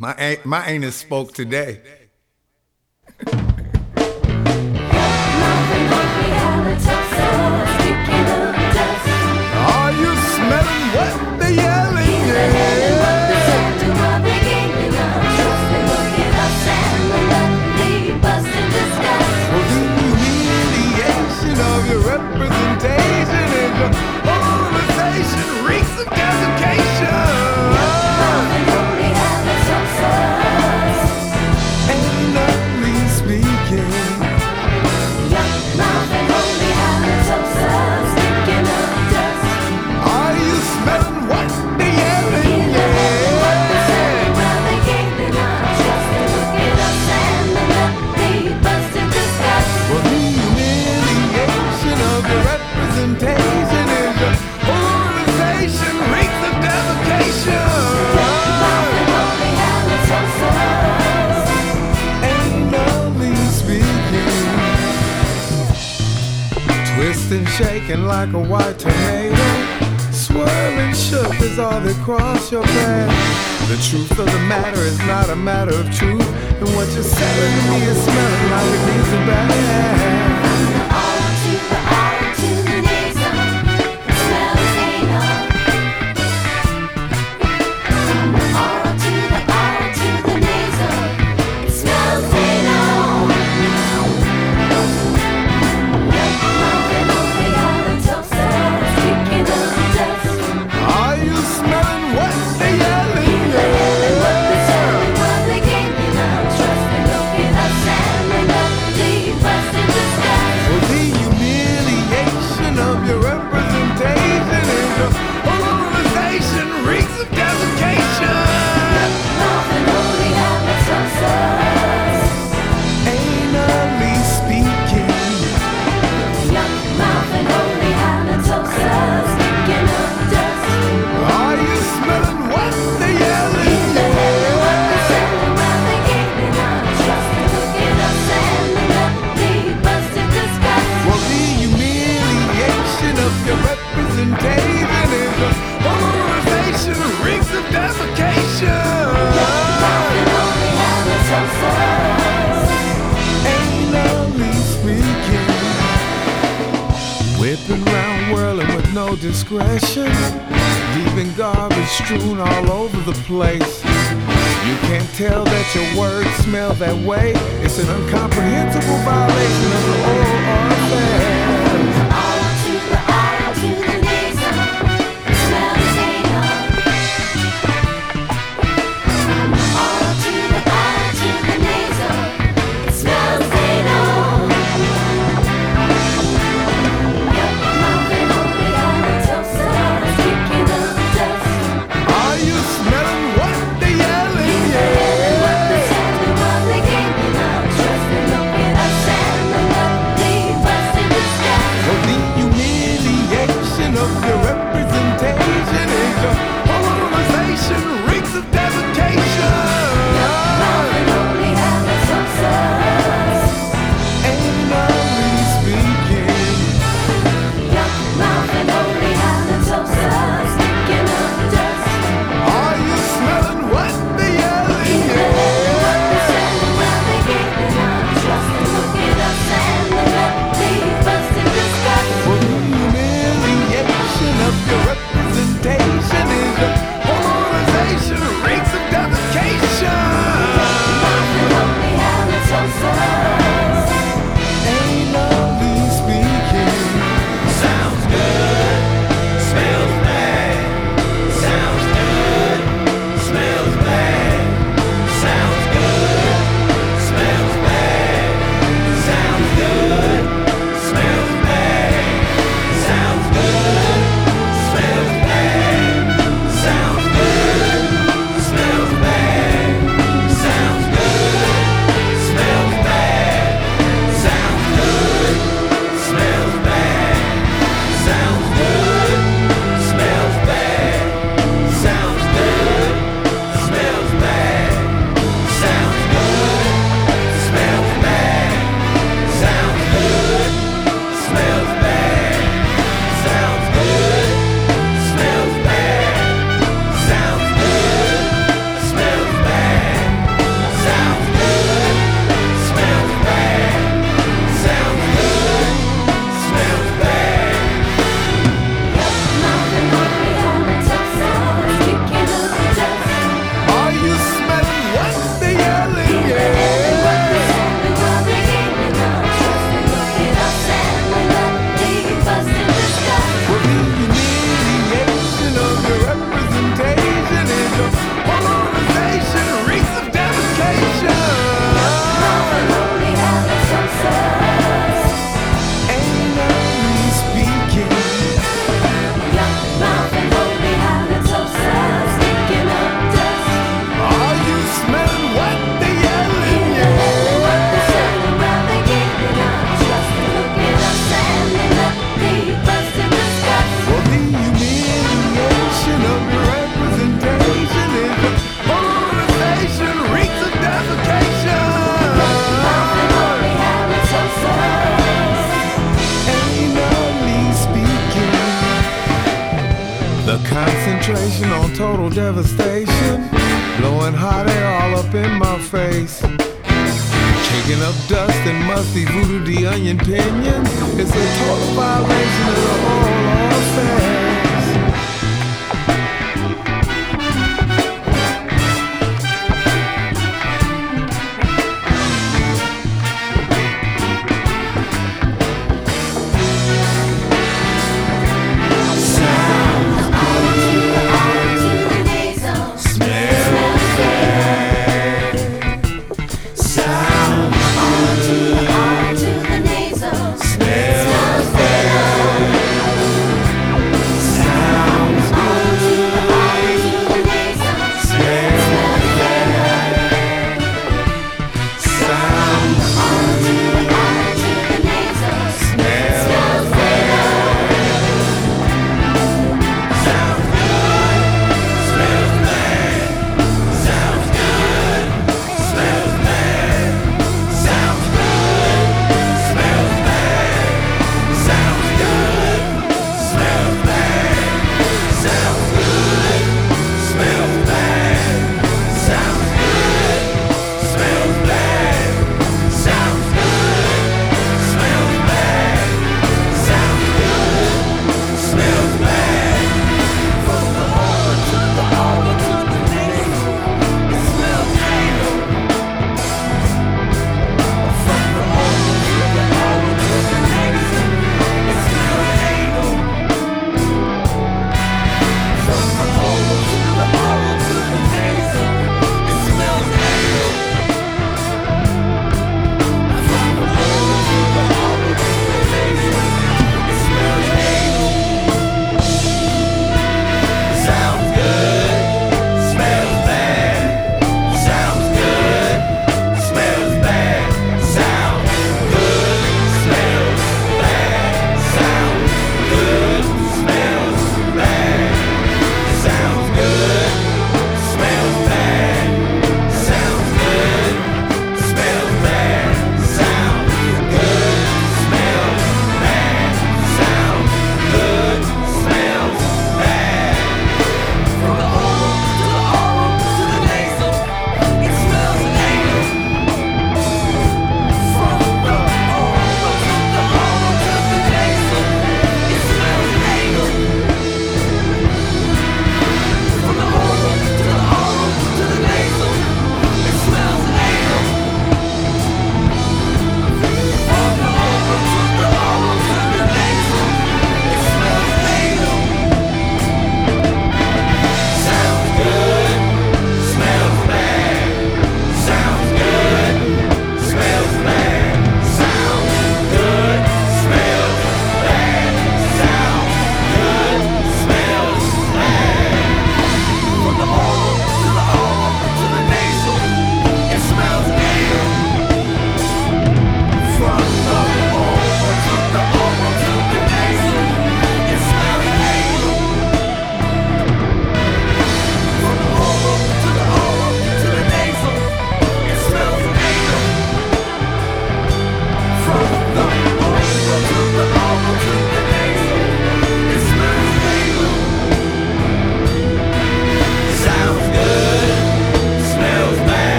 My my anus spoke today. Like a white tornado. Swirling shook is all that cross your path. The truth of the matter is not a matter of truth. And what you're selling me is smelling discretion. Leaving garbage strewn all over the place. You can't tell that your words smell that way. It's an incomprehensible violation of the oral oriflamme. The concentration on total devastation, blowing hot air all up in my face. Kicking up dust and musty voodoo, the onion pinion. It's a total violation of the oral affair.